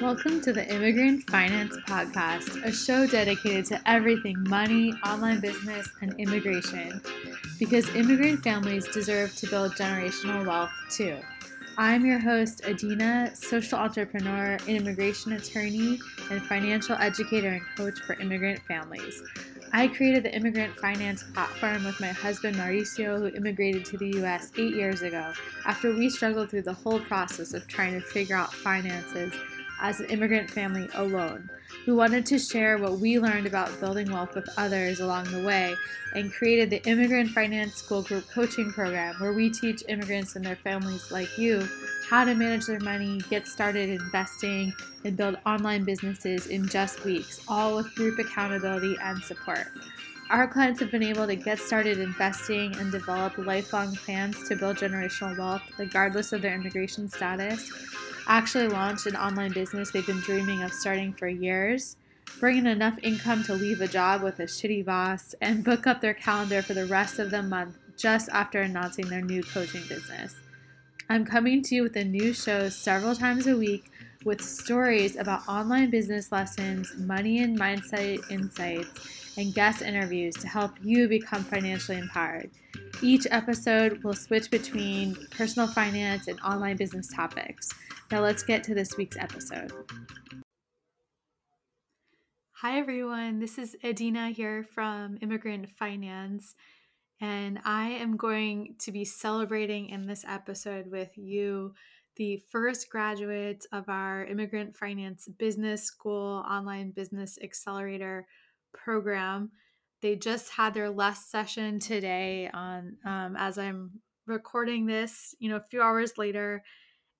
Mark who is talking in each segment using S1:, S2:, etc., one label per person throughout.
S1: Welcome to the Immigrant Finance Podcast, a show dedicated to everything money, online business, and immigration. Because immigrant families deserve to build generational wealth too. I'm your host, Adina, social entrepreneur, immigration attorney, and financial educator and coach for immigrant families. I created the Immigrant Finance platform with my husband Mauricio, who immigrated to the US eight years ago after we struggled through the whole process of trying to figure out finances as an immigrant family alone. We wanted to share what we learned about building wealth with others along the way and created the Immigrant Finance School Group Coaching Program, where we teach immigrants and their families like you how to manage their money, get started investing, and build online businesses in just weeks, all with group accountability and support. Our clients have been able to get started investing and develop lifelong plans to build generational wealth, regardless of their immigration status actually launched an online business they've been dreaming of starting for years, bring in enough income to leave a job with a shitty boss, and book up their calendar for the rest of the month just after announcing their new coaching business. I'm coming to you with a new show several times a week with stories about online business lessons, money and mindset insights, and guest interviews to help you become financially empowered. Each episode will switch between personal finance and online business topics. Now let's get to this week's episode. Hi, everyone. This is Adina here from Immigrant Finance, and I am going to be celebrating in this episode with you the first graduates of our Immigrant Finance Business School Online Business Accelerator program. They just had their last session today on um, as I'm recording this, you know, a few hours later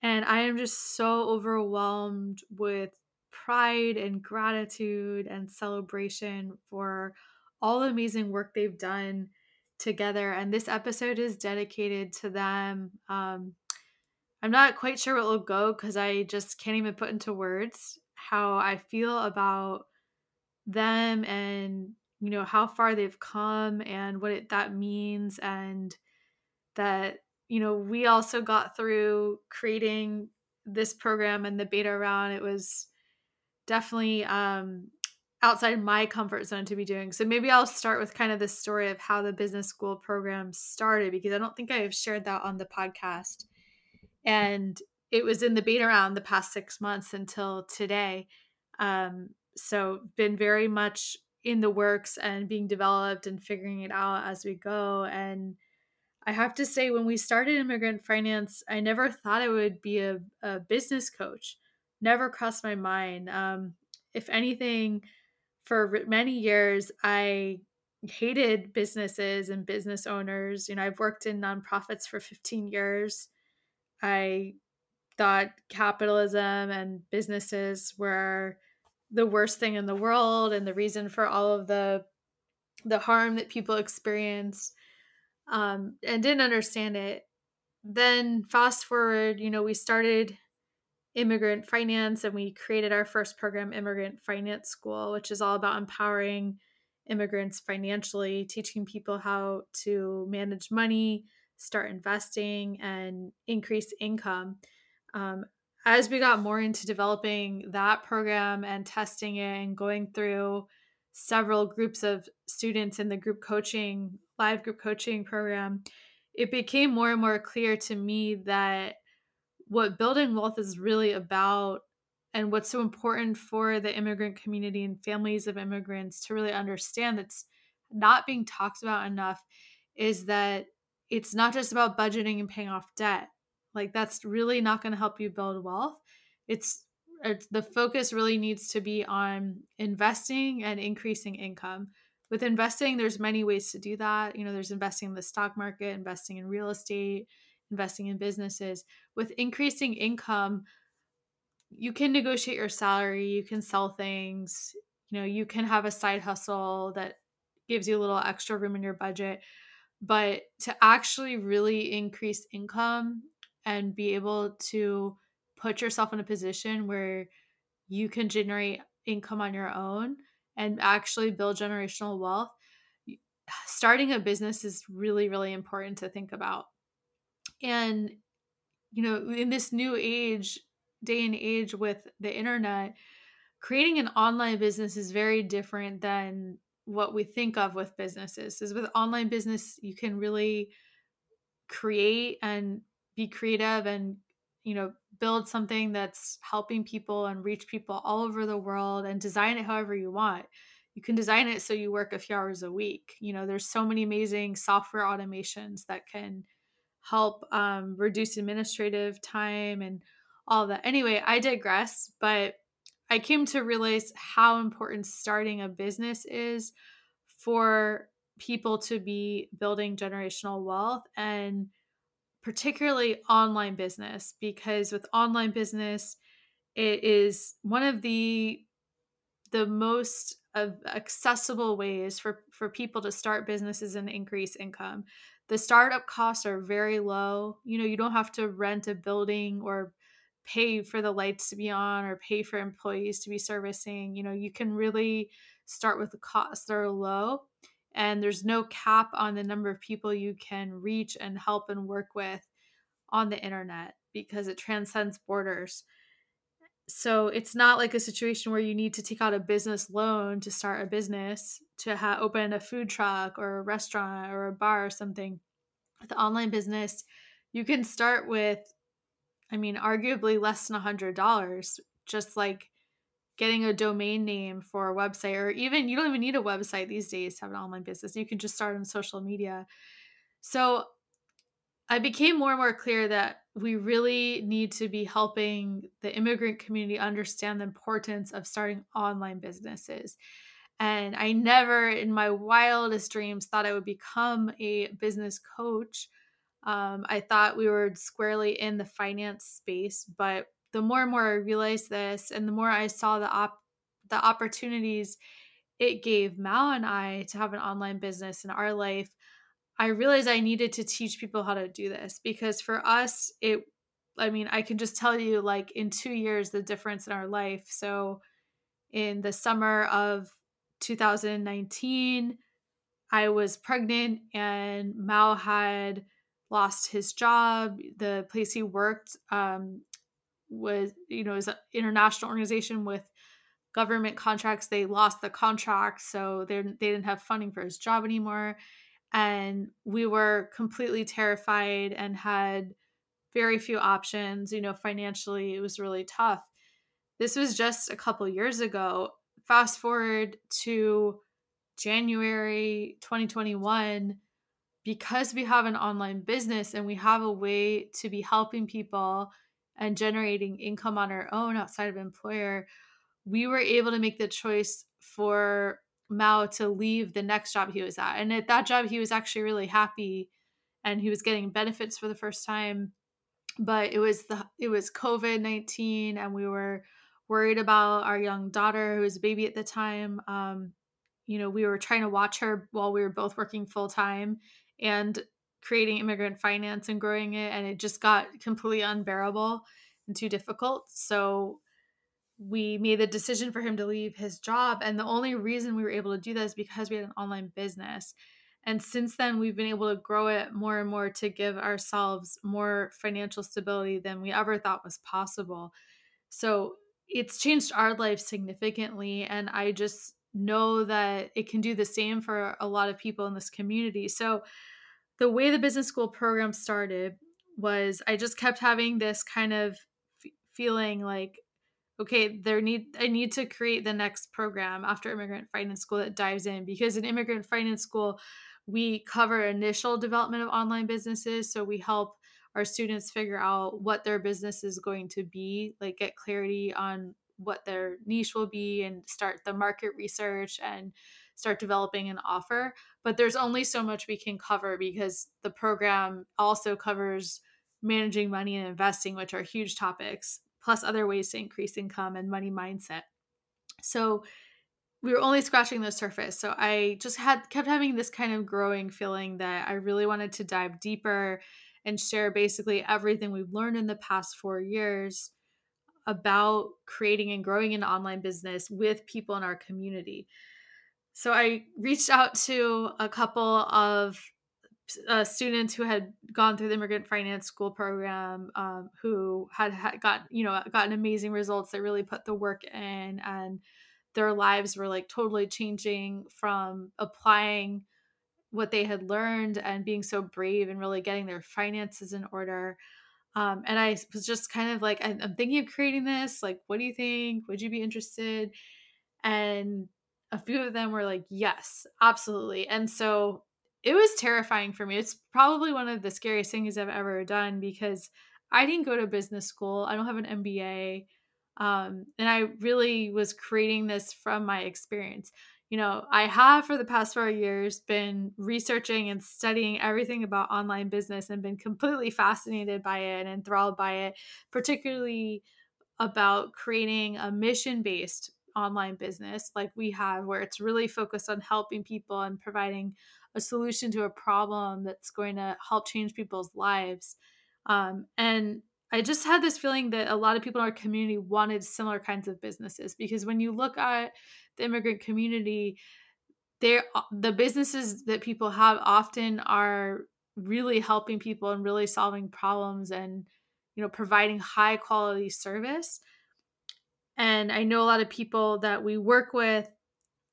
S1: and I am just so overwhelmed with pride and gratitude and celebration for all the amazing work they've done together. And this episode is dedicated to them. Um, I'm not quite sure what will go because I just can't even put into words how I feel about them and you know how far they've come and what it, that means and that you know, we also got through creating this program and the beta round. It was definitely um, outside my comfort zone to be doing. So maybe I'll start with kind of the story of how the business school program started because I don't think I have shared that on the podcast. And it was in the beta round the past six months until today. Um, so been very much in the works and being developed and figuring it out as we go. And I have to say, when we started immigrant finance, I never thought I would be a, a business coach. Never crossed my mind. Um, if anything, for many years, I hated businesses and business owners. You know, I've worked in nonprofits for 15 years. I thought capitalism and businesses were the worst thing in the world and the reason for all of the the harm that people experienced um, and didn't understand it. Then fast forward, you know, we started immigrant finance and we created our first program, Immigrant Finance School, which is all about empowering immigrants financially, teaching people how to manage money, start investing, and increase income. Um, as we got more into developing that program and testing it and going through several groups of students in the group coaching live group coaching program, it became more and more clear to me that what building wealth is really about and what's so important for the immigrant community and families of immigrants to really understand that's not being talked about enough is that it's not just about budgeting and paying off debt. Like that's really not going to help you build wealth. It's, it's the focus really needs to be on investing and increasing income. With investing there's many ways to do that. You know there's investing in the stock market investing in real estate investing in businesses. With increasing income you can negotiate your salary you can sell things you know you can have a side hustle that gives you a little extra room in your budget. But to actually really increase income and be able to put yourself in a position where you can generate income on your own and actually build generational wealth, starting a business is really, really important to think about. And, you know, in this new age, day and age with the internet, creating an online business is very different than what we think of with businesses. Is with online business, you can really create and be creative and you know build something that's helping people and reach people all over the world and design it however you want. You can design it so you work a few hours a week. You know there's so many amazing software automations that can help um, reduce administrative time and all that. Anyway i digress but i came to realize how important starting a business is for people to be building generational wealth and particularly online business because with online business it is one of the the most accessible ways for for people to start businesses and increase income. The startup costs are very low. You know you don't have to rent a building or pay for the lights to be on or pay for employees to be servicing. You know you can really start with the costs that are low and there's no cap on the number of people you can reach and help and work with on the internet because it transcends borders. So it's not like a situation where you need to take out a business loan to start a business, to ha- open a food truck or a restaurant or a bar or something. With online business, you can start with, I mean, arguably less than a $100, just like getting a domain name for a website, or even you don't even need a website these days to have an online business. You can just start on social media. So I became more and more clear that we really need to be helping the immigrant community understand the importance of starting online businesses. And I never, in my wildest dreams, thought I would become a business coach. Um, I thought we were squarely in the finance space, but the more and more I realized this, and the more I saw the op- the opportunities it gave Mao and I to have an online business in our life, I realized I needed to teach people how to do this because for us, it, I mean, I can just tell you like in two years, the difference in our life. So in the summer of 2019, I was pregnant and Mao had lost his job. The place he worked um, was, you know, is an international organization with government contracts. They lost the contract, so they they didn't have funding for his job anymore. And we were completely terrified and had very few options you know financially it was really tough. This was just a couple years ago. Fast forward to january 2021 because we have an online business and we have a way to be helping people and generating income on our own outside of employer we were able to make the choice for Mao to leave the next job he was at. And at that job, he was actually really happy and he was getting benefits for the first time. But it was the it was COVID nineteen, and we were worried about our young daughter who was a baby at the time. Um, you know, we were trying to watch her while we were both working full time and creating immigrant finance and growing it, and it just got completely unbearable and too difficult. So we made the decision for him to leave his job. And the only reason we were able to do that is because we had an online business. And since then, we've been able to grow it more and more to give ourselves more financial stability than we ever thought was possible. So it's changed our life significantly. And I just know that it can do the same for a lot of people in this community. So the way the business school program started was I just kept having this kind of feeling like okay there need i need to create the next program after immigrant finance school that dives in because in immigrant finance school we cover initial development of online businesses. So we help our students figure out what their business is going to be like get clarity on what their niche will be and start the market research and start developing an offer but there's only so much we can cover because the program also covers managing money and investing which are huge topics plus other ways to increase income and money mindset. So we were only scratching the surface. So I just had kept having this kind of growing feeling that I really wanted to dive deeper and share basically everything we've learned in the past 4 years about creating and growing an online business with people in our community. So I reached out to a couple of uh, students who had gone through the immigrant finance school program um, who had, had got you know gotten amazing results they really put the work in and their lives were like totally changing from applying what they had learned and being so brave and really getting their finances in order. Um, and i was just kind of like I'm, I'm thinking of creating this. Like what do you think? Would you be interested? And a few of them were like yes absolutely and so it was terrifying for me. It's probably one of the scariest things I've ever done because I didn't go to business school. I don't have an MBA. Um, and I really was creating this from my experience. You know, I have for the past four years been researching and studying everything about online business and been completely fascinated by it and enthralled by it, particularly about creating a mission based online business like we have, where it's really focused on helping people and providing a solution to a problem that's going to help change people's lives. Um, and I just had this feeling that a lot of people in our community wanted similar kinds of businesses because when you look at the immigrant community, they the businesses that people have often are really helping people and really solving problems and you know providing high quality service. And I know a lot of people that we work with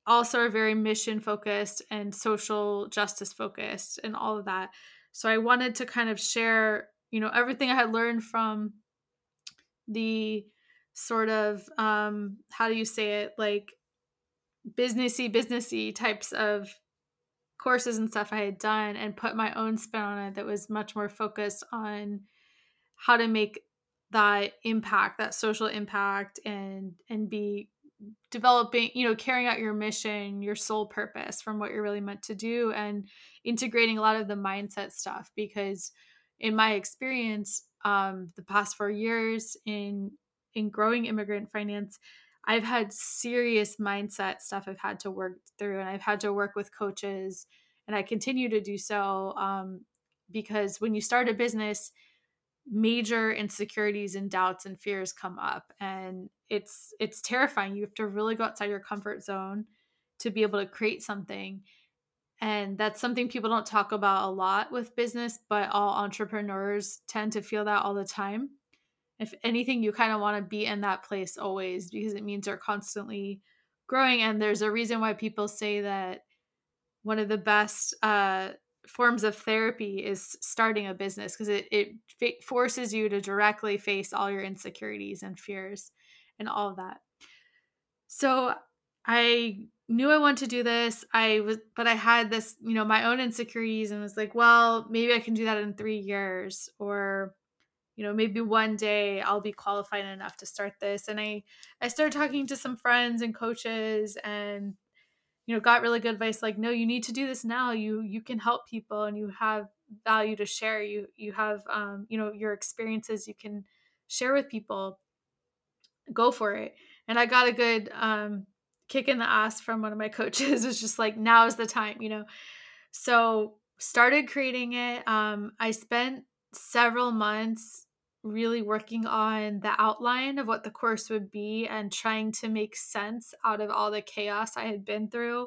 S1: also are very mission focused and social justice focused and all of that. So I wanted to kind of share, you know, everything I had learned from the sort of um how do you say it like businessy businessy types of courses and stuff I had done and put my own spin on it that was much more focused on how to make that impact that social impact and and be developing you know carrying out your mission your sole purpose from what you're really meant to do and integrating a lot of the mindset stuff because in my experience um, the past four years in in growing immigrant finance i've had serious mindset stuff i've had to work through and i've had to work with coaches and i continue to do so um, because when you start a business major insecurities and doubts and fears come up and it's it's terrifying. You have to really go outside your comfort zone to be able to create something and that's something people don't talk about a lot with business but all entrepreneurs tend to feel that all the time. If anything you kind of want to be in that place always because it means you're constantly growing and there's a reason why people say that one of the best uh, forms of therapy is starting a business because it, it forces you to directly face all your insecurities and fears and all of that. So I knew I wanted to do this. I was, but I had this, you know, my own insecurities and was like, well, maybe I can do that in three years or, you know, maybe one day I'll be qualified enough to start this. And I, I started talking to some friends and coaches and you know got really good advice like no you need to do this now. You you can help people and you have value to share. You you have um you know your experiences you can share with people. Go for it. And i got a good um kick in the ass from one of my coaches. It's just like now is the time you know? So started creating it. Um i spent several months really working on the outline of what the course would be and trying to make sense out of all the chaos I had been through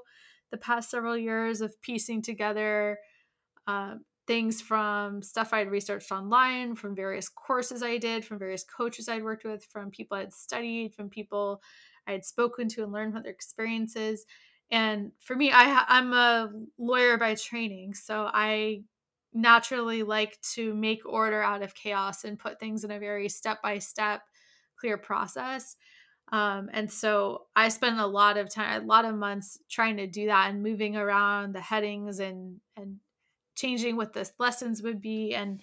S1: the past several years of piecing together uh, things from stuff I'd researched online, from various courses I did, from various coaches I'd worked with, from people I'd studied, from people I had spoken to and learned from their experiences. And for me, I, I'm a lawyer by training, so I naturally like to make order out of chaos and put things in a very step by step, clear process. Um, and so I spent a lot of time, a lot of months trying to do that and moving around the headings and and changing what the lessons would be and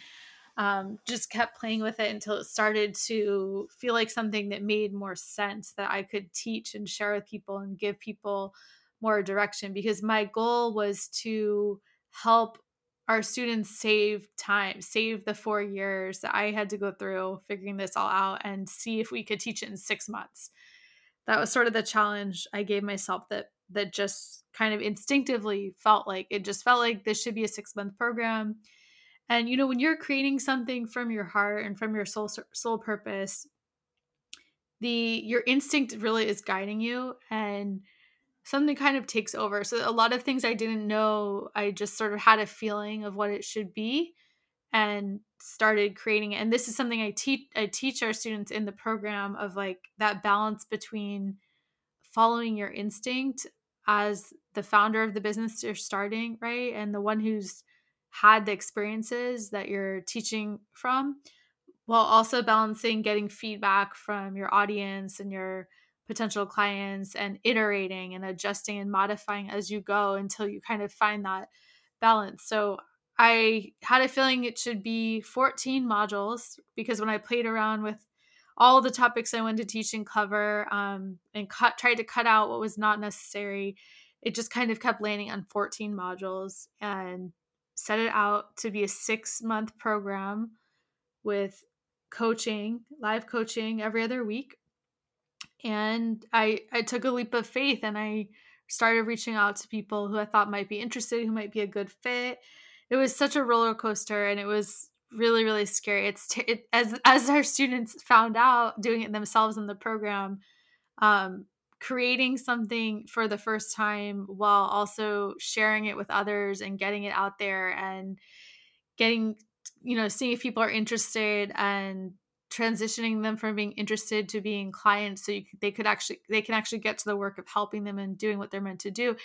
S1: um, just kept playing with it until it started to feel like something that made more sense that I could teach and share with people and give people more direction because my goal was to help our students save time, save the four years that I had to go through figuring this all out and see if we could teach it in six months. That was sort of the challenge I gave myself that that just kind of instinctively felt like it just felt like this should be a six month program. And you know, when you're creating something from your heart and from your soul soul purpose, the your instinct really is guiding you and something kind of takes over. So a lot of things I didn't know, I just sort of had a feeling of what it should be and started creating it. And this is something I teach I teach our students in the program of like that balance between following your instinct as the founder of the business you're starting, right? And the one who's had the experiences that you're teaching from while also balancing getting feedback from your audience and your potential clients and iterating and adjusting and modifying as you go until you kind of find that balance. So I had a feeling it should be 14 modules because when I played around with all the topics I wanted to teach and cover um, and cut, tried to cut out what was not necessary, it just kind of kept landing on 14 modules and set it out to be a six month program with coaching, live coaching every other week. And I I took a leap of faith and I started reaching out to people who I thought might be interested, who might be a good fit. It was such a roller coaster and it was really really scary. It's t- it, as as our students found out doing it themselves in the program um creating something for the first time while also sharing it with others and getting it out there and getting you know seeing if people are interested and transitioning them from being interested to being clients so you, they could actually they can actually get to the work of helping them and doing what they're meant to do.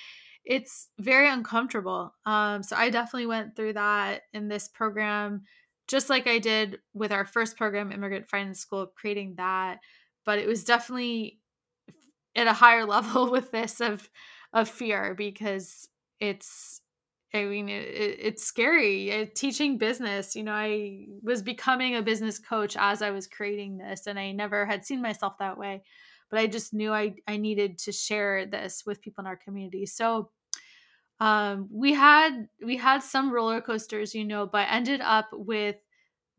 S1: It's very uncomfortable um, so i definitely went through that in this program just like i did with our first program immigrant finance school creating that but it was definitely at a higher level with this of of fear because it's I mean, it, it's scary. teaching business, you know, I was becoming a business coach as I was creating this, and I never had seen myself that way. But I just knew I, I needed to share this with people in our community. So um, we had we had some roller coasters, you know, but ended up with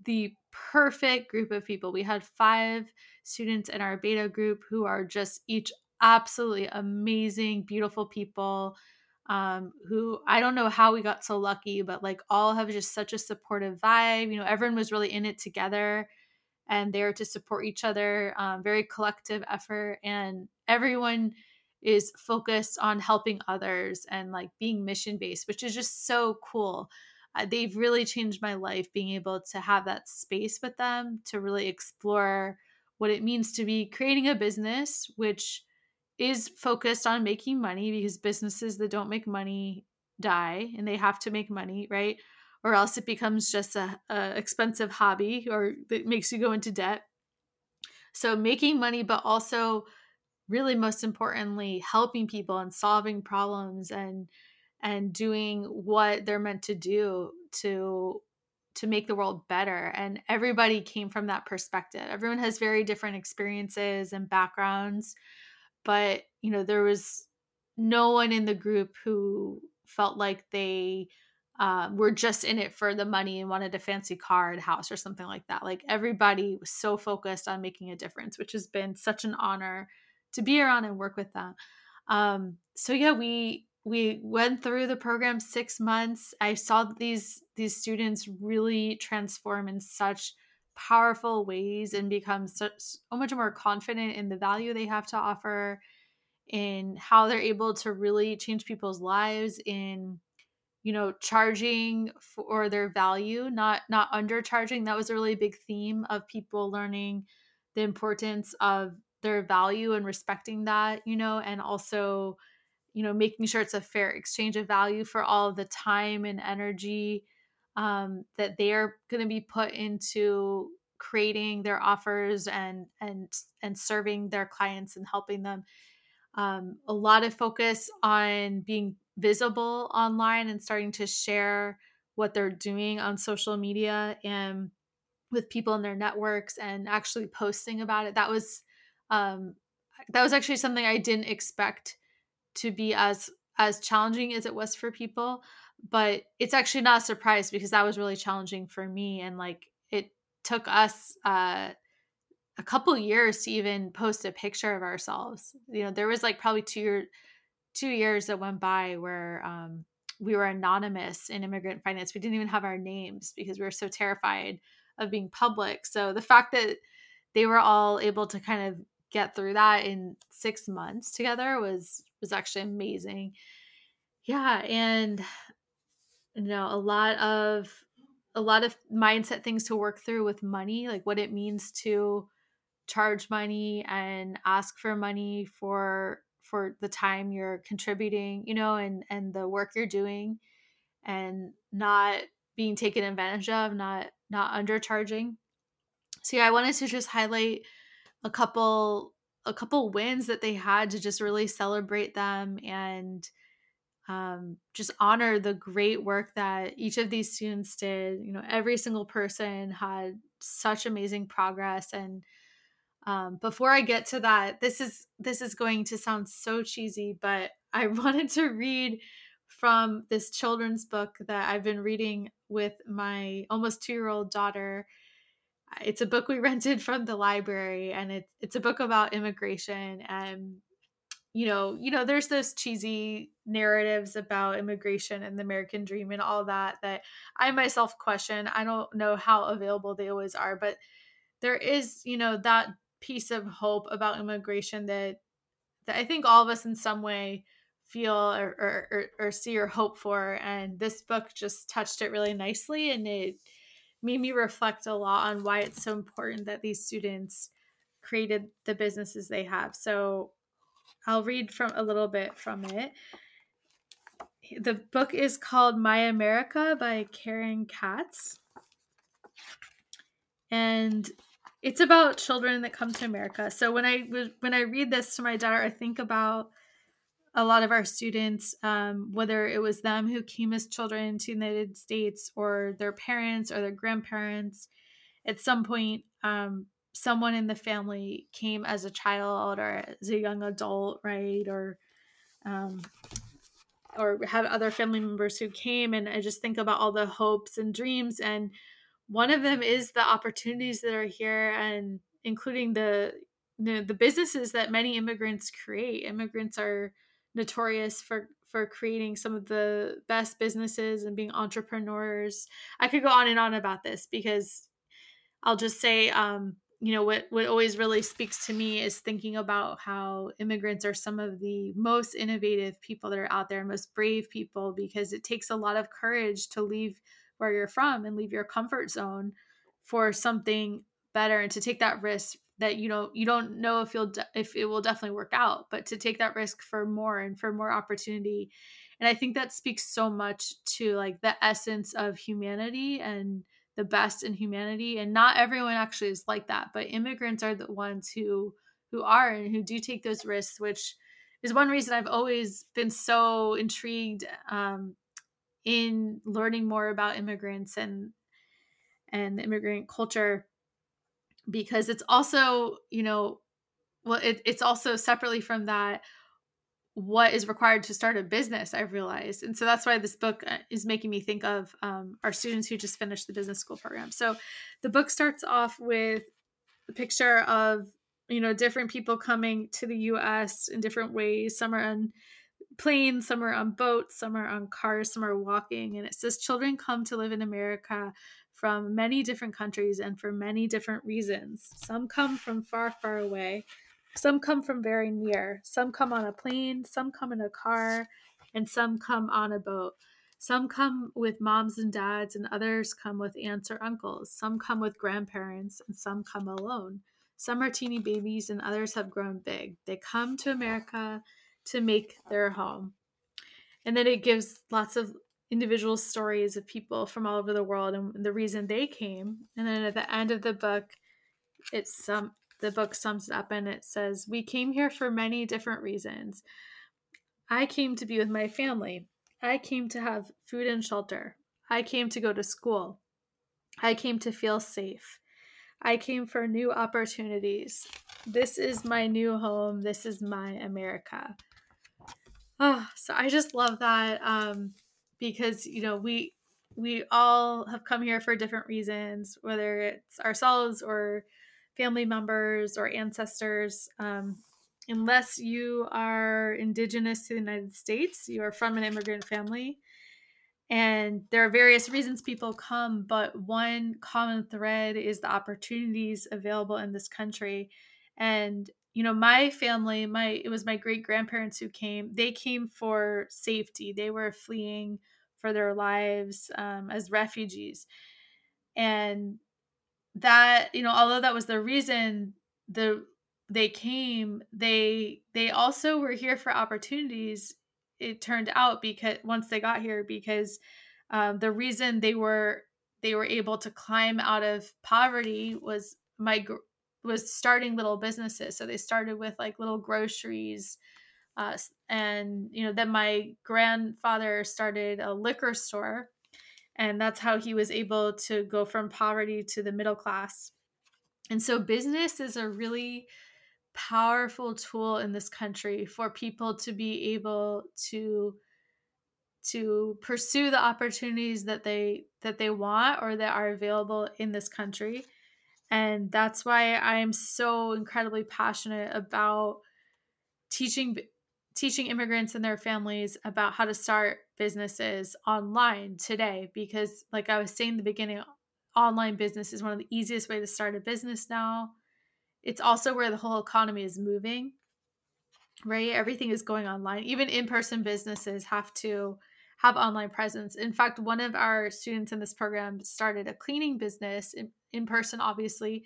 S1: the perfect group of people. We had five students in our beta group who are just each absolutely amazing, beautiful people um, who I don't know how we got so lucky, but like all have just such a supportive vibe. You know, everyone was really in it together and there to support each other. Um, very collective effort, and everyone is focused on helping others and like being mission based, which is just so cool. Uh, they've really changed my life being able to have that space with them to really explore what it means to be creating a business, which is focused on making money because businesses that don't make money die and they have to make money, right? Or else it becomes just a, a expensive hobby or it makes you go into debt. So making money, but also really most importantly, helping people and solving problems and and doing what they're meant to do to to make the world better and everybody came from that perspective everyone has very different experiences and backgrounds but you know there was no one in the group who felt like they um, were just in it for the money and wanted a fancy car and house or something like that like everybody was so focused on making a difference which has been such an honor to be around and work with them. Um, so yeah we we went through the program six months. I saw these these students really transform in such powerful ways and become so, much more confident in the value they have to offer in how they're able to really change people's lives in you know charging for their value not not undercharging. That was a really big theme of people learning the importance of their value and respecting that you know and also you know making sure it's a fair exchange of value for all the time and energy um, that they're going to be put into creating their offers and and and serving their clients and helping them. Um, a lot of focus on being visible online and starting to share what they're doing on social media and with people in their networks and actually posting about it. That was um, that was actually something i didn't expect to be as as challenging as it was for people but it's actually not a surprise because that was really challenging for me and like it took us uh a couple years to even post a picture of ourselves. You know there was like probably two year, two years that went by where um we were anonymous in immigrant finance. We didn't even have our names because we were so terrified of being public. So the fact that they were all able to kind of get through that in six months together was was actually amazing. Yeah, and you know, a lot of a lot of mindset things to work through with money, like what it means to charge money and ask for money for for the time you're contributing, you know, and and the work you're doing and not being taken advantage of, not not undercharging. So yeah, I wanted to just highlight a couple a couple wins that they had to just really celebrate them and um, just honor the great work that each of these students did. You know, every single person had such amazing progress and um, before I get to that, this is this is going to sound so cheesy, but I wanted to read from this children's book that I've been reading with my almost two year old daughter. It's a book we rented from the library, and it's it's a book about immigration and you know you know there's those cheesy narratives about immigration and the american dream and all that that i myself question i don't know how available they always are but there is you know that piece of hope about immigration that that I think all of us in some way feel or, or, or, or see or hope for. And this book just touched it really nicely and it made me reflect a lot on why it's so important that these students created the businesses they have. So I'll read from a little bit from it. The book is called My America by Karen Katz. And it's about children that come to America. So when I when I read this to my daughter, I think about a lot of our students, um, whether it was them who came as children to the United States or their parents or their grandparents. At some point, um, someone in the family came as a child or as a young adult, right? Or um, or had other family members who came, and I just think about all the hopes and dreams and one of them is the opportunities that are here and including the the, the businesses that many immigrants create immigrants are notorious for for creating some of the best businesses and being entrepreneurs i could go on and on about this because i'll just say um, you know what what always really speaks to me is thinking about how immigrants are some of the most innovative people that are out there most brave people because it takes a lot of courage to leave where you're from and leave your comfort zone for something better and to take that risk that you know you don't know if you'll de- if it will definitely work out but to take that risk for more and for more opportunity. And i think that speaks so much to like the essence of humanity and the best in humanity and not everyone actually is like that but immigrants are the ones who who are and who do take those risks which is one reason i've always been so intrigued um, in learning more about immigrants and and the immigrant culture because it's also you know well it, it's also separately from that what is required to start a business i've realized and so that's why this book uh, is making me think of um, our students who just finished the business school program so the book starts off with a picture of you know different people coming to the us in different ways some are on planes, some are on boats, some are on cars, some are walking. And it says children come to live in America from many different countries and for many different reasons. Some come from far, far away. Some come from very near. Some come on a plane, some come in a car, and some come on a boat. Some come with moms and dads, and others come with aunts or uncles. Some come with grandparents, and some come alone. Some are teeny babies, and others have grown big. They come to America to make their home. And then it gives lots of individual stories of people from all over the world and the reason they came. And then at the end of the book, it's some the book sums it up and it says, We came here for many different reasons. I came to be with my family. I came to have food and shelter. I came to go to school. I came to feel safe. I came for new opportunities. This is my new home. This is my America. Oh, so I just love that um, because you know we we all have come here for different reasons, whether it's ourselves or family members or ancestors. Um, unless you are indigenous to the United States, you are from an immigrant family. And there are various reasons people come, but one common thread is the opportunities available in this country. And you know, my family, my it was my great grandparents who came. They came for safety. They were fleeing for their lives um, as refugees, and that you know, although that was the reason the they came, they they also were here for opportunities. It turned out because once they got here, because um, the reason they were they were able to climb out of poverty was my was starting little businesses. So they started with like little groceries. Uh, and you know then my grandfather started a liquor store and that's how he was able to go from poverty to the middle class. And so business is a really powerful tool in this country for people to be able to to pursue the opportunities that they that they want or that are available in this country. And that's why i'm so incredibly passionate about teaching teaching immigrants and their families about how to start businesses online today because like i was saying in the beginning online business is one of the easiest way to start a business now. It's also where the whole economy is moving right? Everything is going online. Even in-person businesses have to have online presence. In fact one of our students in this program started a cleaning business in, in person obviously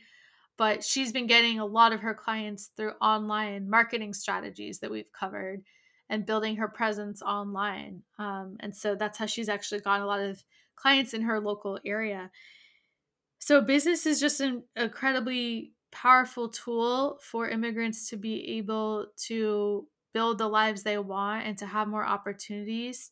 S1: but she's been getting a lot of her clients through online marketing strategies that we've covered and building her presence online um, and so that's how she's actually got a lot of clients in her local area. So business is just an incredibly powerful tool for immigrants to be able to build the lives they want and to have more opportunities.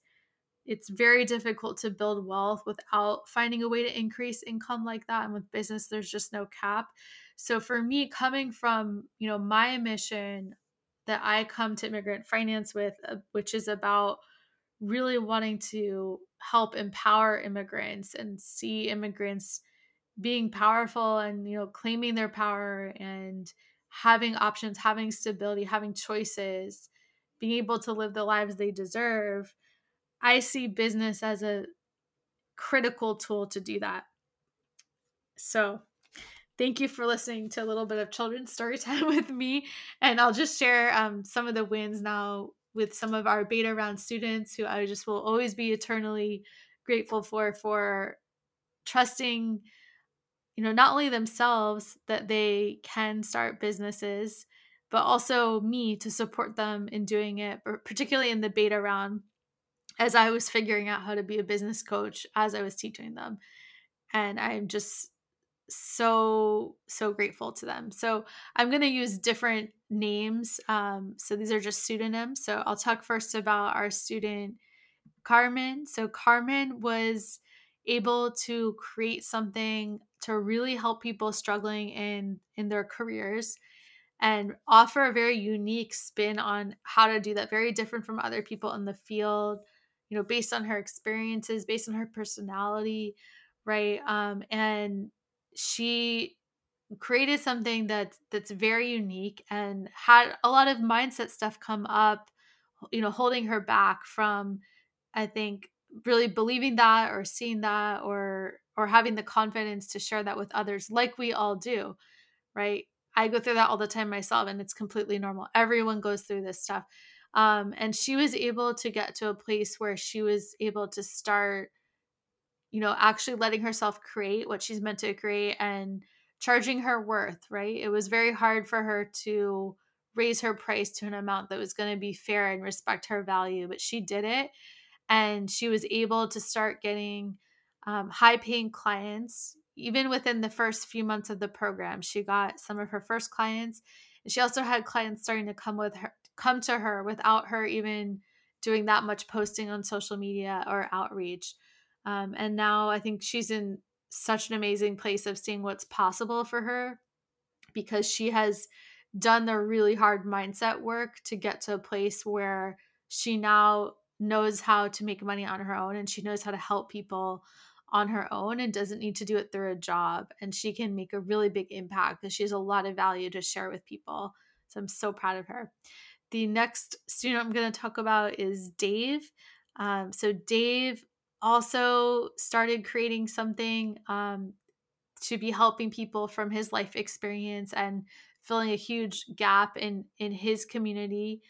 S1: It's very difficult to build wealth without finding a way to increase income like that and with business there's just no cap so for me coming from you know my mission that i come to immigrant finance with uh, which is about really wanting to help empower immigrants and see immigrants being powerful and you know claiming their power and having options having stability having choices being able to live the lives they deserve I see business as a critical tool to do that. So, thank you for listening to a little bit of children's story time with me. And I'll just share um, some of the wins now with some of our beta round students who I just will always be eternally grateful for for trusting you know not only themselves that they can start businesses but also me to support them in doing it particularly in the beta round as I was figuring out how to be a business coach as I was teaching them. And I'm just so, so grateful to them. So I'm going to use different names. Um, so these are just pseudonyms. So I'll talk first about our student, Carmen. So Carmen was able to create something to really help people struggling in in their careers and offer a very unique spin on how to do that very different from other people in the field you know based on her experiences based on her personality right um and she created something that's that's very unique and had a lot of mindset stuff come up you know holding her back from i think really believing that or seeing that or or having the confidence to share that with others like we all do right? I go through that all the time myself and it's completely normal. Everyone goes through this stuff. Um, and she was able to get to a place where she was able to start, you know, actually letting herself create what she's meant to create and charging her worth, right? It was very hard for her to raise her price to an amount that was going to be fair and respect her value, but she did it. And she was able to start getting um, high paying clients. Even within the first few months of the program, she got some of her first clients. And she also had clients starting to come with her come to her without her even doing that much posting on social media or outreach. Um, and now I think she's in such an amazing place of seeing what's possible for her because she has done the really hard mindset work to get to a place where she now knows how to make money on her own and she knows how to help people on her own and doesn't need to do it through a job. And she can make a really big impact because she has a lot of value to share with people. So i'm so proud of her. The next student I'm going to talk about is Dave. Um, so, Dave also started creating something um, to be helping people from his life experience and filling a huge gap in in his community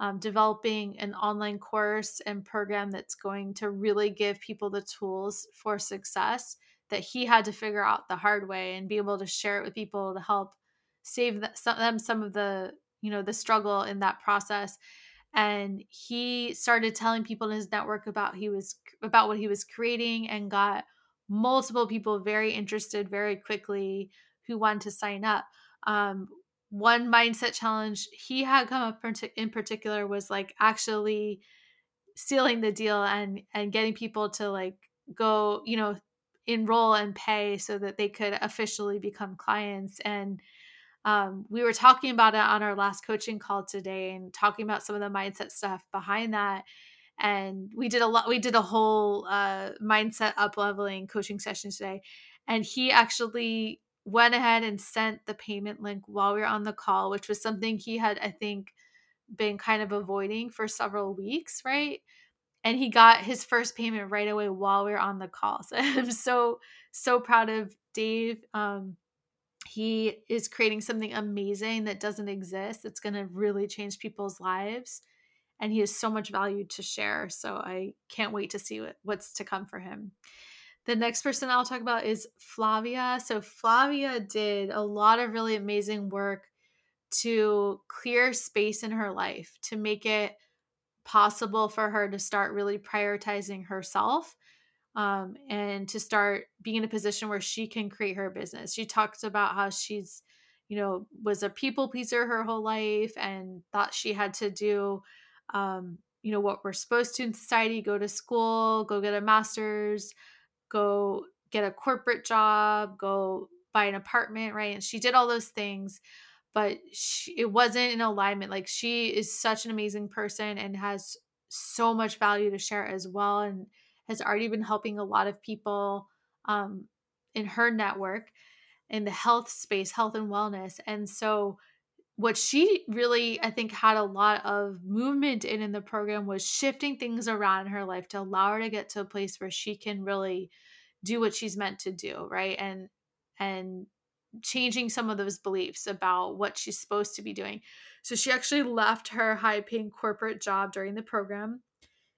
S1: um, developing an online course and program that's going to really give people the tools for success that he had to figure out the hard way and be able to share it with people to help save them some of the you know the struggle in that process and he started telling people in his network about he was about what he was creating and got multiple people very interested very quickly who wanted to sign up. Um, one mindset challenge he had come up in particular was like actually sealing the deal and and getting people to like go you know enroll and pay so that they could officially become clients and um, we were talking about it on our last coaching call today and talking about some of the mindset stuff behind that. And we did a lot we did a whole uh, mindset up leveling coaching session today. And he actually went ahead and sent the payment link while we were on the call which was something he had i think been kind of avoiding for several weeks right? And he got his first payment right away while we were on the call. So i'm so so proud of dave. Um, he is creating something amazing that doesn't exist that's going to really change people's lives and he has so much value to share so i can't wait to see what, what's to come for him. The next person i'll talk about is flavia. So flavia did a lot of really amazing work to clear space in her life to make it possible for her to start really prioritizing herself um, and to start being in a position where she can create her business. She talked about how she's, you know, was a people pleaser her whole life and thought she had to do, um, you know, what we're supposed to in society go to school, go get a master's, go get a corporate job, go buy an apartment, right? And she did all those things but she, it wasn't in alignment. Like she is such an amazing person and has so much value to share as well. And has already been helping a lot of people um, in her network in the health space, health and wellness. And so, what she really, I think, had a lot of movement in in the program was shifting things around in her life to allow her to get to a place where she can really do what she's meant to do, right? And and changing some of those beliefs about what she's supposed to be doing. So she actually left her high paying corporate job during the program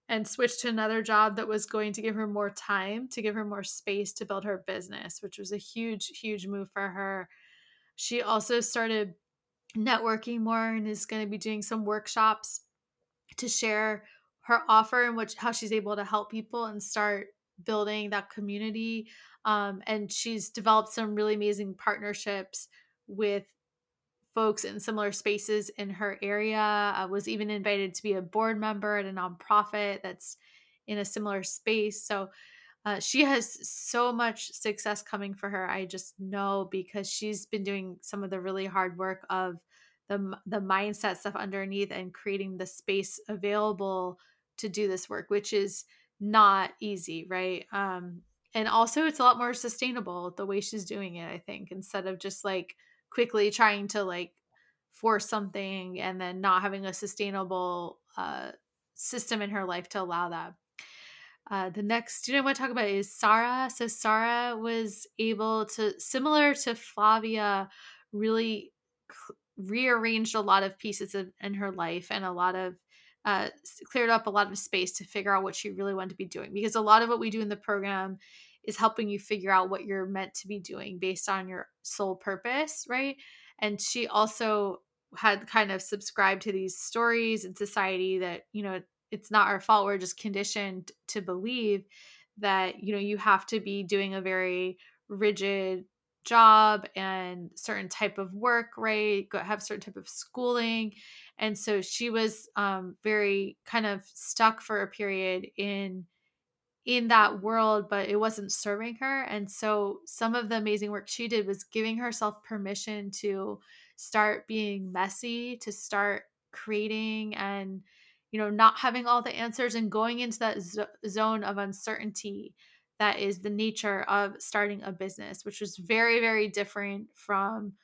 S1: and switched to another job that was going to give her more time, to give her more space to build her business, which was a huge, huge move for her. She also started networking more and is going to be doing some workshops to share her offer and which how she's able to help people and start building that community. Um, and she's developed some really amazing partnerships with folks in similar spaces in her area. I was even invited to be a board member at a nonprofit that's in a similar space. So uh, she has so much success coming for her. I just know because she's been doing some of the really hard work of the the mindset stuff underneath and creating the space available to do this work, which is not easy, right? Um, and also it's a lot more sustainable the way she's doing it. I think instead of just like quickly trying to like force something and then not having a sustainable uh, system in her life to allow that. Uh, the next student I want to talk about is Sarah. So Sarah was able to, similar to Flavia, really rearranged a lot of pieces of, in her life and a lot of uh, cleared up a lot of space to figure out what she really wanted to be doing. Because a lot of what we do in the program is helping you figure out what you're meant to be doing based on your soul purpose, right? And she also had kind of subscribed to these stories in society that, you know, it's not our fault. We're just conditioned to believe that, you know, you have to be doing a very rigid job and certain type of work, right? Go have certain type of schooling. And so she was um, very kind of stuck for a period in in that world, but it wasn't serving her. And so some of the amazing work she did was giving herself permission to start being messy, to start creating and you know not having all the answers and going into that zo- zone of uncertainty that is the nature of starting a business which was very very different from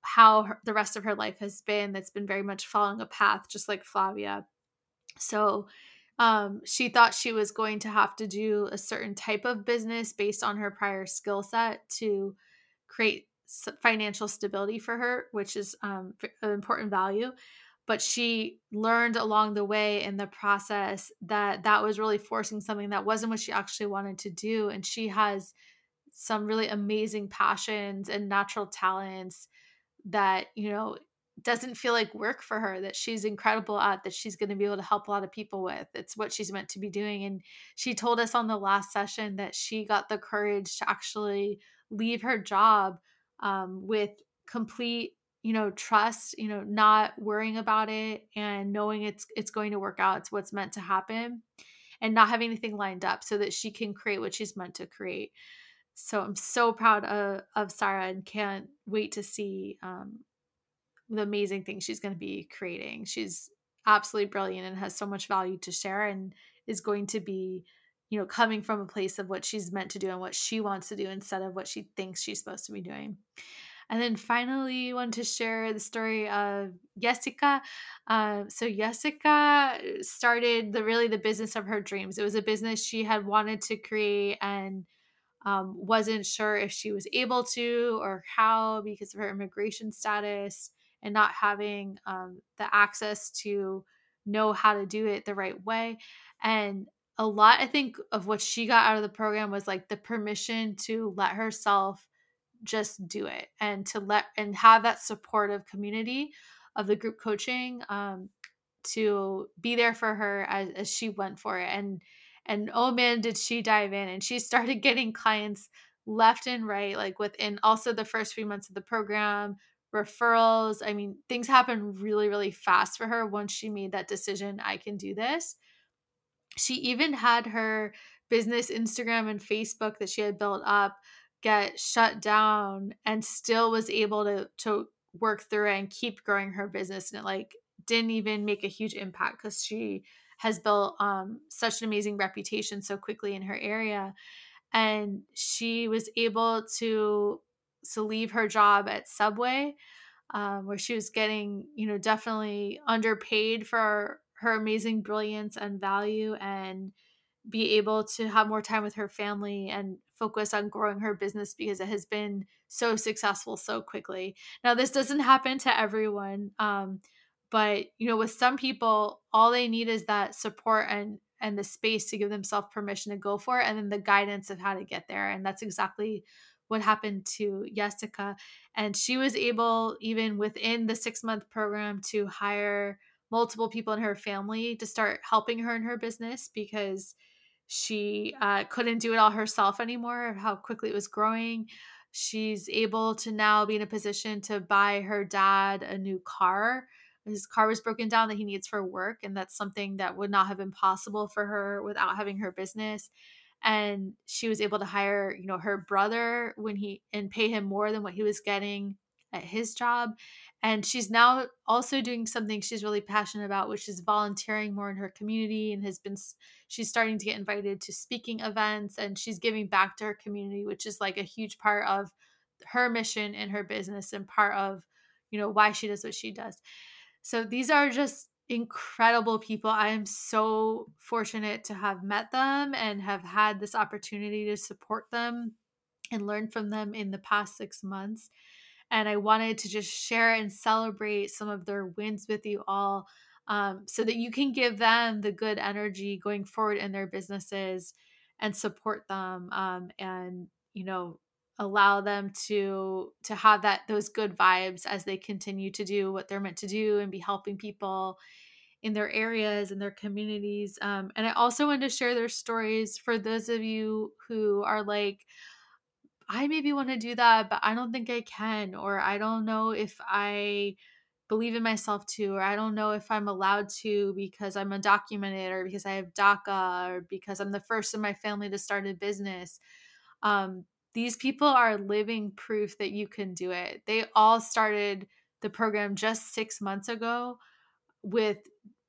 S1: how her, the rest of her life has been that's been very much following a path just like Flavia so um, she thought she was going to have to do a certain type of business based on her prior skill set to create financial stability for her, which is um, an important value. But she learned along the way in the process that that was really forcing something that wasn't what she actually wanted to do. And she has some really amazing passions and natural talents that, you know, doesn't feel like work for her that she's incredible at that she's going to be able to help a lot of people with it's what she's meant to be doing and she told us on the last session that she got the courage to actually leave her job um, with complete you know trust you know not worrying about it and knowing it's it's going to work out it's what's meant to happen and not having anything lined up so that she can create what she's meant to create. So i'm so proud of, of sarah and can't wait to see um, the amazing things she's going to be creating she's absolutely brilliant and has so much value to share and is going to be you know coming from a place of what she's meant to do and what she wants to do instead of what she thinks she's supposed to be doing and then finally, I want to share the story of Jessica. Uh, so Jessica started the really the business of her dreams. It was a business she had wanted to create and um, wasn't sure if she was able to or how because of her immigration status and not having um, the access to know how to do it the right way. And a lot, I think, of what she got out of the program was like the permission to let herself just do it and to let and have that supportive community of the group coaching um, to be there for her as, as she went for it and and oh man did she dive in and she started getting clients left and right like within also the first few months of the program referrals i mean things happened really really fast for her once she made that decision i can do this. She even had her business instagram and facebook that she had built up get shut down and still was able to to work through it and keep growing her business and it like didn't even make a huge impact because she has built um, such an amazing reputation so quickly in her area and she was able to to leave her job at subway um, where she was getting you know definitely underpaid for her amazing brilliance and value and be able to have more time with her family and focus on growing her business because it has been so successful so quickly. Now, this doesn't happen to everyone, um, but you know, with some people, all they need is that support and and the space to give themselves permission to go for it, and then the guidance of how to get there. And that's exactly what happened to Jessica. And she was able, even within the six month program, to hire multiple people in her family to start helping her in her business because she uh, couldn't do it all herself anymore how quickly it was growing. She's able to now be in a position to buy her dad a new car. His car was broken down that he needs for work, and that's something that would not have been possible for her without having her business. And she was able to hire, you know, her brother when he and pay him more than what he was getting at his job and she's now also doing something she's really passionate about which is volunteering more in her community and has been she's starting to get invited to speaking events and she's giving back to her community which is like a huge part of her mission in her business and part of you know why she does what she does. So these are just incredible people. I am so fortunate to have met them and have had this opportunity to support them and learn from them in the past six months. And I wanted to just share and celebrate some of their wins with you all um, so that you can give them the good energy going forward in their businesses and support them um, and you know allow them to to have that those good vibes as they continue to do what they're meant to do and be helping people in their areas and their communities um, and i also want to share their stories for those of you who are like I maybe want to do that, but I don't think I can, or I don't know if I believe in myself to, or I don't know if I'm allowed to because I'm undocumented, or because I have DACA, or because I'm the first in my family to start a business. Um, these people are living proof that you can do it. They all started the program just six months ago with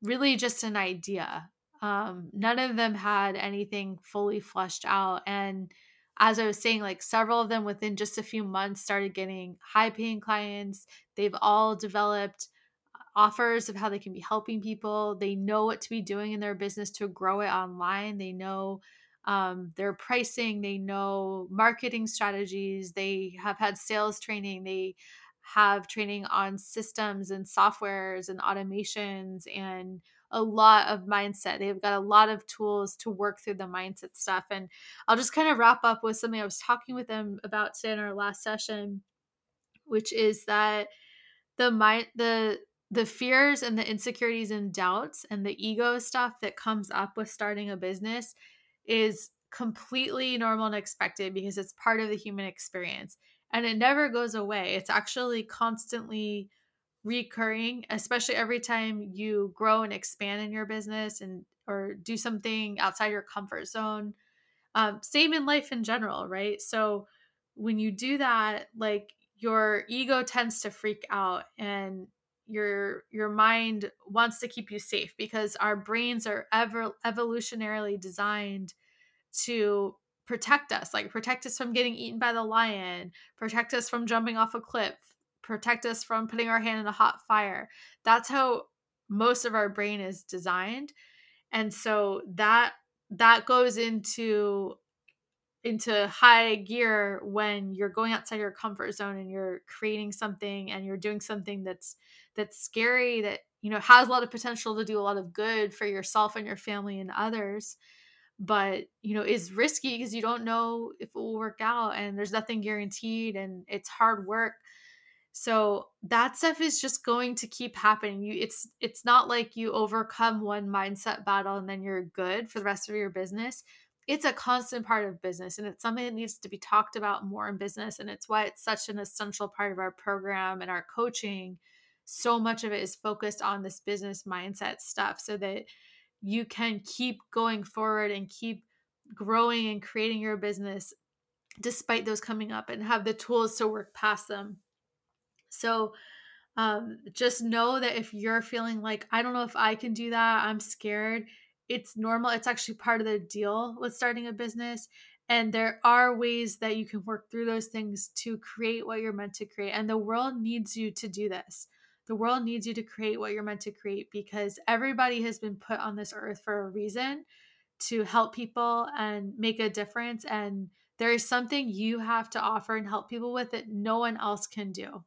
S1: really just an idea. Um, none of them had anything fully fleshed out. And as I was saying, like several of them within just a few months started getting high paying clients. They've all developed uh, offers of how they can be helping people. They know what to be doing in their business to grow it online. They know um, their pricing, they know marketing strategies, they have had sales training, they have training on systems and softwares and automations and a lot of mindset. They've got a lot of tools to work through the mindset stuff. And I'll just kind of wrap up with something I was talking with them about today in our last session, which is that the mind the the fears and the insecurities and doubts and the ego stuff that comes up with starting a business is completely normal and expected because it's part of the human experience and it never goes away. It's actually constantly recurring, especially every time you grow and expand in your business and or do something outside your comfort zone. Um, same in life in general, right? So when you do that, like your ego tends to freak out and your your mind wants to keep you safe because our brains are ever evolutionarily designed to protect us like protect us from getting eaten by the lion protect us from jumping off a cliff protect us from putting our hand in a hot fire. That's how most of our brain is designed. And so that that goes into into high gear when you're going outside your comfort zone and you're creating something and you're doing something that's that's scary that you know has a lot of potential to do a lot of good for yourself and your family and others but you know is risky because you don't know if it will work out and there's nothing guaranteed and it's hard work. So that stuff is just going to keep happening. You it's it's not like you overcome one mindset battle and then you're good for the rest of your business. It's a constant part of business and it's something that needs to be talked about more in business and it's why it's such an essential part of our program and our coaching so much of it is focused on this business mindset stuff so that you can keep going forward and keep growing and creating your business despite those coming up and have the tools to work past them so um, just know that if you're feeling like i don't know if i can do that i'm scared it's normal. It's actually part of the deal with starting a business. And there are ways that you can work through those things to create what you're meant to create. And the world needs you to do this. The world needs you to create what you're meant to create because everybody has been put on this earth for a reason to help people and make a difference. And there is something you have to offer and help people with that no one else can do.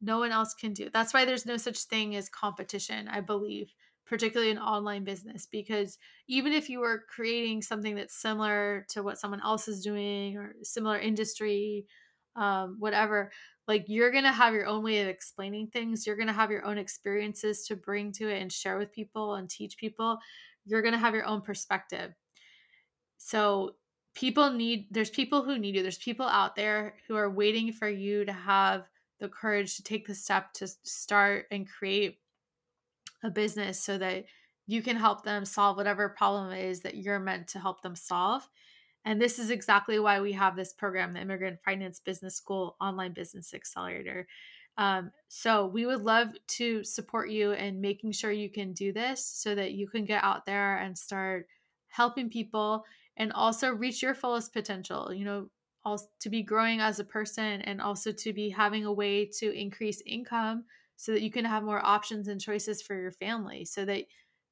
S1: No one else can do. That's why there's no such thing as competition, I believe particularly in online business because even if you are creating something that's similar to what someone else is doing or similar industry um, whatever like you're gonna have your own way of explaining things you're gonna have your own experiences to bring to it and share with people and teach people you're gonna have your own perspective so people need there's people who need you there's people out there who are waiting for you to have the courage to take the step to start and create a business so that you can help them solve whatever problem it is that you're meant to help them solve. And this is exactly why we have this program, the Immigrant Finance Business School Online Business Accelerator. Um, so we would love to support you in making sure you can do this so that you can get out there and start helping people and also reach your fullest potential. You know, also to be growing as a person and also to be having a way to increase income so that you can have more options and choices for your family so that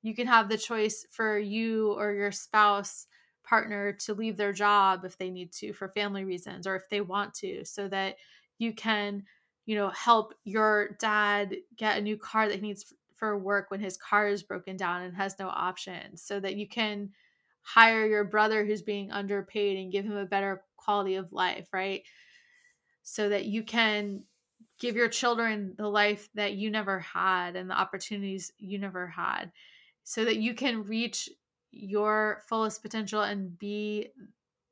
S1: you can have the choice for you or your spouse partner to leave their job if they need to for family reasons or if they want to so that you can you know help your dad get a new car that he needs for work when his car is broken down and has no options so that you can hire your brother who's being underpaid and give him a better quality of life right? So that you can give your children the life that you never had and the opportunities you never had so that you can reach your fullest potential and be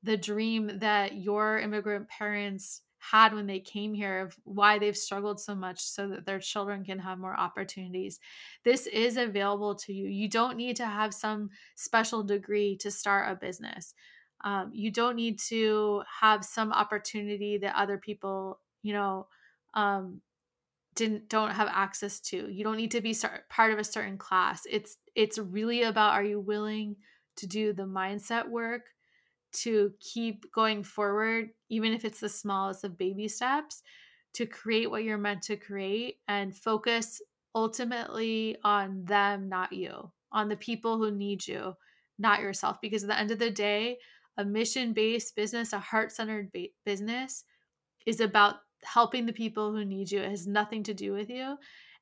S1: the dream that your immigrant parents had when they came here of why they've struggled so much so that their children can have more opportunities. This is available to you. You don't need to have some special degree to start a business. Um, you don't need to have some opportunity that other people, you know, um, didn't don't have access to. You don't need to be part of a certain class. It's it's really about are you willing to do the mindset work to keep going forward, even if it's the smallest of baby steps, to create what you're meant to create and focus ultimately on them, not you, on the people who need you, not yourself. Because at the end of the day, a mission based business, a heart centered ba- business, is about helping the people who need you. It has nothing to do with you.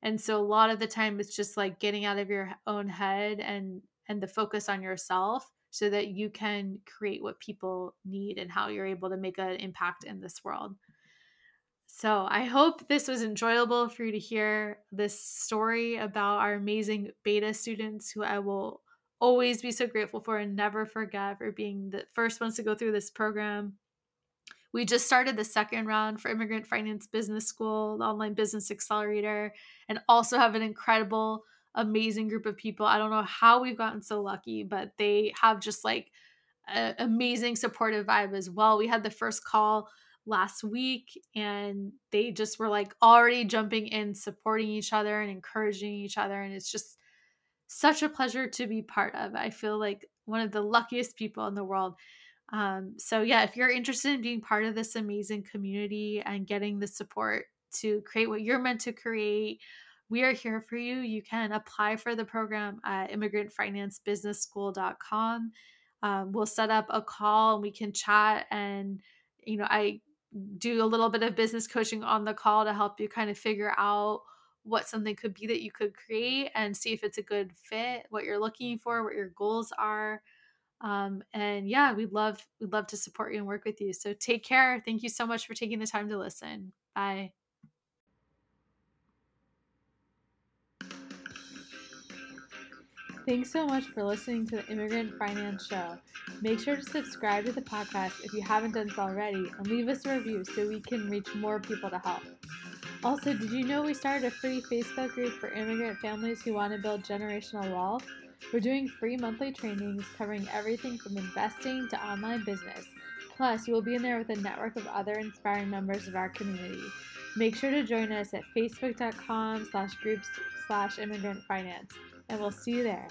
S1: And so a lot of the time it's just like getting out of your own head and and the focus on yourself so that you can create what people need and how you're able to make an impact in this world. So I hope this was enjoyable for you to hear this story about our amazing beta students who I will always be so grateful for and never forget for being the first ones to go through this program. We just started the second round for Immigrant Finance Business School, the online business accelerator, and also have an incredible, amazing group of people. I don't know how we've gotten so lucky, but they have just like an amazing supportive vibe as well. We had the first call last week and they just were like already jumping in supporting each other and encouraging each other and it's just such a pleasure to be part of i feel like one of the luckiest people in the world um, so yeah if you're interested in being part of this amazing community and getting the support to create what you're meant to create we are here for you you can apply for the program at immigrantfinancebusinessschool.com um, we'll set up a call and we can chat and you know i do a little bit of business coaching on the call to help you kind of figure out what something could be that you could create and see if it's a good fit, what you're looking for, what your goals are. Um, and yeah, we'd love we'd love to support you and work with you. So take care. Thank you so much for taking the time to listen. Bye. Thanks so much for listening to the Immigrant Finance Show. Make sure to subscribe to the podcast if you haven't done so already and leave us a review so we can reach more people to help. Also, did you know we started a free Facebook group for immigrant families who want to build generational wealth? We're doing free monthly trainings covering everything from investing to online business. Plus, you will be in there with a network of other inspiring members of our community. Make sure to join us at facebook.com slash groups slash immigrant finance and we'll see you there.